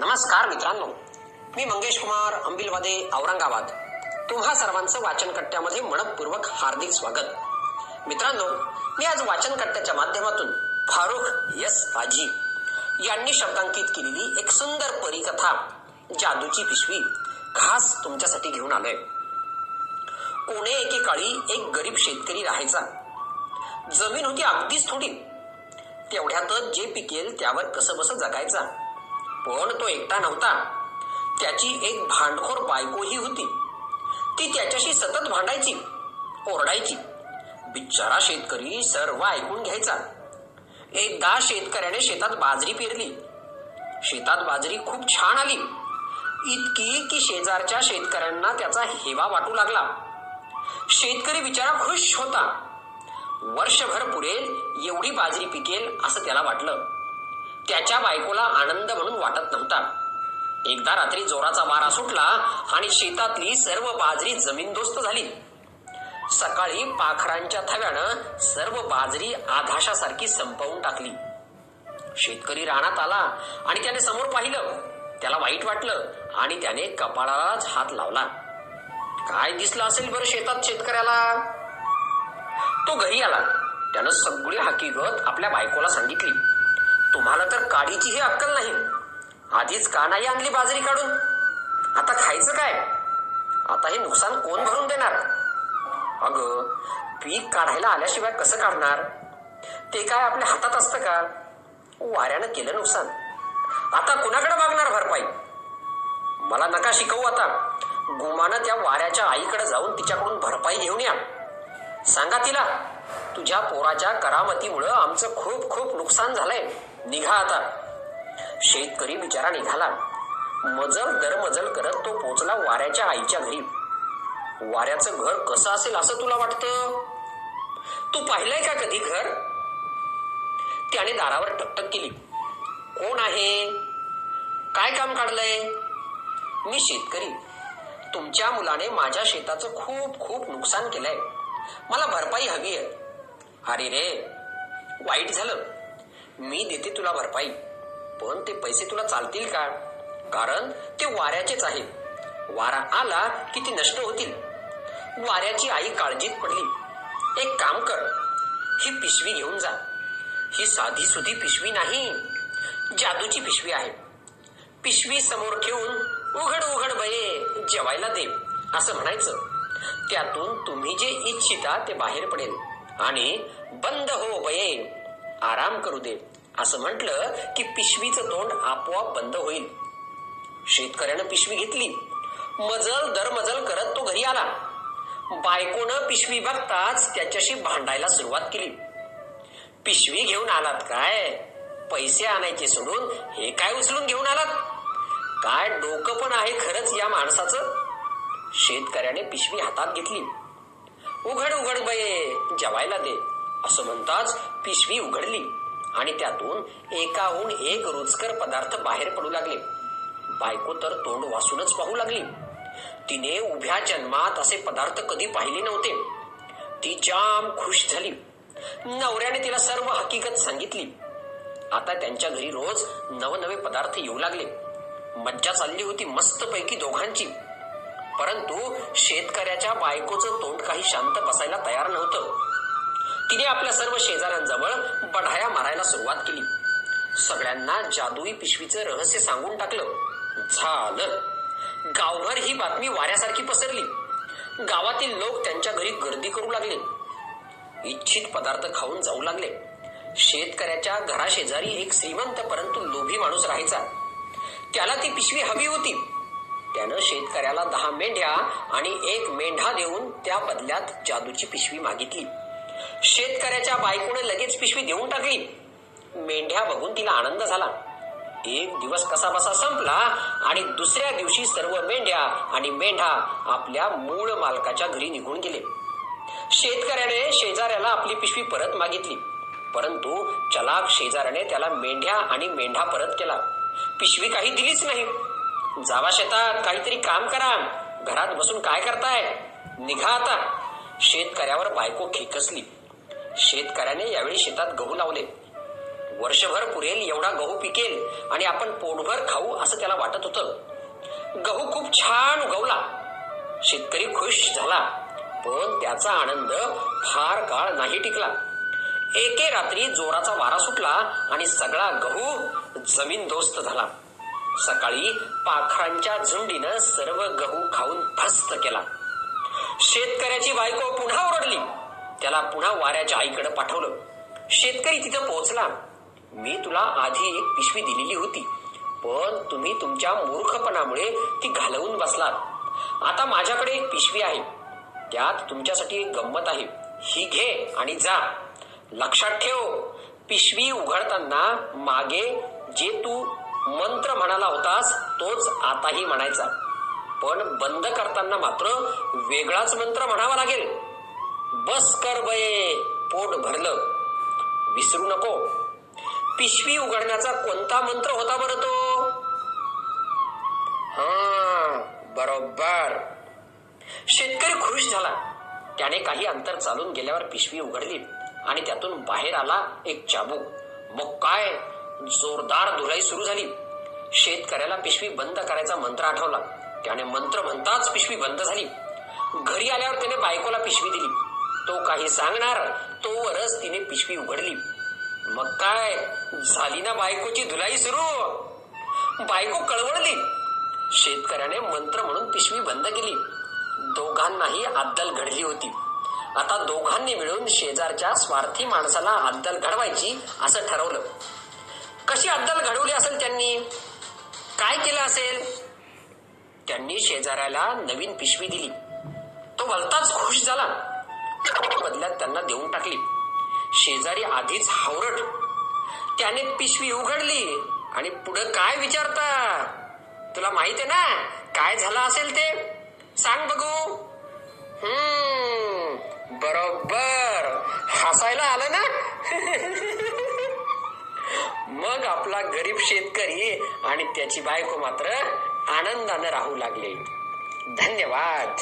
नमस्कार मित्रांनो. मी मंगेश कुमार अंबिलवादे औरंगाबाद. तुम्हा सर्वांचं वाचन कट्ट्यामध्ये मनपूर्वक हार्दिक स्वागत. मित्रांनो मी आज वाचन कट्ट्याच्या माध्यमातून फारुख यस हाजी यांनी शब्दांकित केलेली एक सुंदर परिकथा जादूची पिशवी खास तुमच्यासाठी घेऊन आलोय. कोणे एकेकाळी एक गरीब शेतकरी राहायचा. जमीन होती अगदीच थोडी. तेवढ्यातच जे पिकेल त्यावर कसं बस जगायचा. पण तो एकटा नव्हता. त्याची एक भांडखोर बायकोही होती. ती त्याच्याशी सतत भांडायची ओरडायची. बिचारा शेतकरी सर्व ऐकून घ्यायचा. एकदा शेतकऱ्याने शेतात बाजरी पेरली. शेतात बाजरी खूप छान आली. इतकी की शेजारच्या शेतकऱ्यांना त्याचा हेवा वाटू लागला. शेतकरी बिचारा खुश होता. वर्षभर पुरेल एवढी बाजरी पिकेल असं त्याला वाटलं. त्याच्या बायकोला आनंद म्हणून वाटत नव्हता. एकदा रात्री जोराचा वारा सुटला आणि शेतातली सर्व बाजरी जमीनदोस्त झाली. सकाळी पाखरांच्या थव्यानं सर्व बाजरी आधाशासारखी संपवून टाकली. शेतकरी रानात आला आणि त्याने समोर पाहिलं. त्याला वाईट वाटलं आणि त्याने कपाळालाच हात लावला. काय दिसलं असेल बरं शेतात शेतकऱ्याला? तो घरी आला. त्यानं सगळी हकीकत आपल्या बायकोला सांगितली. तुम्हाला तर काडीचीही अक्कल नाही. आधीच का नाही आणली बाजरी काढून. आता खायचं काय? आता हे नुकसान कोण भरून देणार? अग पीक काढायला आल्याशिवाय कसं काढणार? ते काय आपल्या हातात असतं का? वाऱ्यानं केलं नुकसान. आता कुणाकडे मागणार भरपाई? मला नका शिकवू आता. गुमानं त्या वाऱ्याच्या आईकडे जाऊन तिच्याकडून भरपाई घेऊन या. सांगा तिला तुझ्या पोराच्या करामतीमुळं आमचं खूप खूप नुकसान झालंय. निघा आता. शेतकरी बिचारा निघाला. मजल दरमजल करत तो पोचला वाऱ्याच्या आईच्या घरी. वाऱ्याचं घर कसं असेल असं तुला वाटतं? तू पाहिलंय का कधी घर? त्याने दारावर टकटक केली. कोण आहे? काय काम काढलंय? मी शेतकरी. तुमच्या मुलाने माझ्या शेताचं खूप खूप नुकसान केलंय. मला भरपाई हवी आहे. अरे रे वाईट झालं. मी देते तुला भरपाई. पण ते पैसे तुला चालतील का? कारण ते वाऱ्याचेच आहे वारा आला की ती नष्ट होतील. वाऱ्याची आई काळजीत पडली. एक काम कर. ही पिशवी घेऊन जा. ही साधी सुधी पिशवी नाही जादूची पिशवी आहे. पिशवी समोर ठेवून उघड उघड बये जेवायला दे असं म्हणायचं. त्यातून तुम्ही जे इच्छिता ते बाहेर पडेल. आणि बंद हो बये. आराम करू दे. असं म्हटलं की पिशवीचं तोंड आपोआप बंद होईल. शेतकऱ्यानं पिशवी घेतली. मजल दरमजल करत तो घरी आला. बायकोनं पिशवी बघताच त्याच्याशी भांडायला सुरुवात केली. पिशवी घेऊन आलात काय? पैसे आणायचे सोडून हे काय उचलून घेऊन आलात? काय डोकं पण आहे खरंच या माणसाचं? शेतकऱ्याने पिशवी हातात घेतली. उघड उघड बये जेवायला दे. असं म्हणताच पिशवी उघडली आणि त्यातून एकाहून एक रुचकर पदार्थ बाहेर पडू लागले. बायको तर तोंड वासूनच पाहू लागली. तिने उभ्या जन्मात असे पदार्थ कधी पाहिले नव्हते. ती जाम खुश झाली. नवऱ्याने तिला सर्व हकीकत सांगितली. आता त्यांच्या घरी रोज नवनवे पदार्थ येऊ लागले. मज्जा चालली होती मस्त पैकी दोघांची. परंतु शेतकऱ्याच्या बायकोचं तोंड काही शांत बसायला तयार नव्हतं. तिने आपल्या सर्व शेजाऱ्यांजवळ बढाया मारायला सुरुवात केली. सगळ्यांना जादुई पिशवीचं रहस्य सांगून टाकलं. झालं. गावभर ही बातमी वाऱ्यासारखी पसरली. गावातील लोक त्यांच्या घरी गर्दी करू लागले. इच्छित पदार्थ खाऊन जाऊ लागले. शेतकऱ्याच्या घराशेजारी एक श्रीमंत परंतु लोभी माणूस राहायचा. त्याला ती पिशवी हवी होती. त्यानं शेतकऱ्याला दहा मेंढ्या आणि एक मेंढा देऊन त्या बदल्यात जादूची पिशवी मागितली. शेतकऱ्याच्या बायकोने लगेच पिशवी देऊन टाकली. मेंढ्या बघून तिला आनंद झाला. एक दिवस कसा बसा संपला आणि दुसऱ्या दिवशी सर्व मेंढ्या आणि मेंढा आपल्या मूळ मालकाच्या घरी निघून गेले. शेतकऱ्याने शेजाऱ्याला आपली पिशवी परत मागितली. परंतु चलाक शेजाऱ्याने त्याला मेंढ्या आणि मेंढा परत केला. पिशवी काही दिलीच नाही. जावा शेतात काहीतरी काम करा. घरात बसून काय करताय? निघा आता. शेतकऱ्यावर बायको खेकसली. शेतकऱ्याने यावेळी शेतात गहू लावले. वर्षभर पुरेल एवढा गहू पिकेल आणि आपण पोटभर खाऊ असं त्याला वाटत होतं. गहू खूप छान उगवला. शेतकरी खुश झाला. पण त्याचा आनंद फार काळ नाही टिकला. एके रात्री जोराचा वारा सुटला आणि सगळा गहू जमीन दोस्त झाला. सकाळी पाखरांच्या झुंडीनं सर्व गहू खाऊन फस्त केला. शेतकऱ्याची बायको पुन्हा ओरडली. त्याला पुन्हा वाऱ्याच्या आईकडे पाठवलं. शेतकरी तिथं पोहोचला. मी तुला आधी एक पिशवी दिलेली होती पण तुम्ही तुमच्या मूर्खपणामुळे ती घालवून बसलात. आता माझ्याकडे एक पिशवी आहे. त्यात तुमच्यासाठी एक गंमत आहे. ही घे आणि जा. लक्षात ठेव पिशवी उघडताना मागे जे तू मंत्र म्हणाला होतास तोच आताही म्हणायचा. पण बंद करताना मात्र वेगळाच मंत्र म्हणावा लागेल. बस कर बये पोट भरलं. विसरू नको. पिशवी उघडण्याचा कोणता मंत्र होता बरं तो? हा बरोबर. शेतकरी खुश झाला. त्याने काही अंतर चालून गेल्यावर पिशवी उघडली आणि त्यातून बाहेर आला एक चाबूक. मग काय? जोरदार धुलाई सुरू झाली. शेतकऱ्याला पिशवी बंद करायचा मंत्र आठवला. त्याने मंत्र म्हणताच पिशवी बंद झाली. घरी आल्यावर त्याने बायकोला पिशवी दिली. तो काही सांगणार तोवरच तिने पिशवी उघडली. मग काय? झाली ना बायकोची धुलाई सुरू. बायको कळवळली. शेतकऱ्याने मंत्र म्हणून पिशवी बंद केली. दोघांनाही अद्दल घडली होती. आता दोघांनी मिळून शेजारच्या स्वार्थी माणसाला अद्दल घडवायची असं ठरवलं. कशी अद्दल घडवली असेल त्यांनी? काय केलं असेल? त्यांनी शेजाऱ्याला नवीन पिशवी दिली. तो भलताच खुश झाला. बदल्यात त्यांना देऊन टाकली. शेजारी आधीच हावरट. त्याने पिशवी उघडली आणि पुढे काय विचारता? तुला माहीत आहे ना काय झालं असेल ते? सांग बघू. हम्म बरोबर. हसायला आलं ना? मग आपला गरीब शेतकरी आणि त्याची बायको मात्र आनंदानं राहू लागले. धन्यवाद.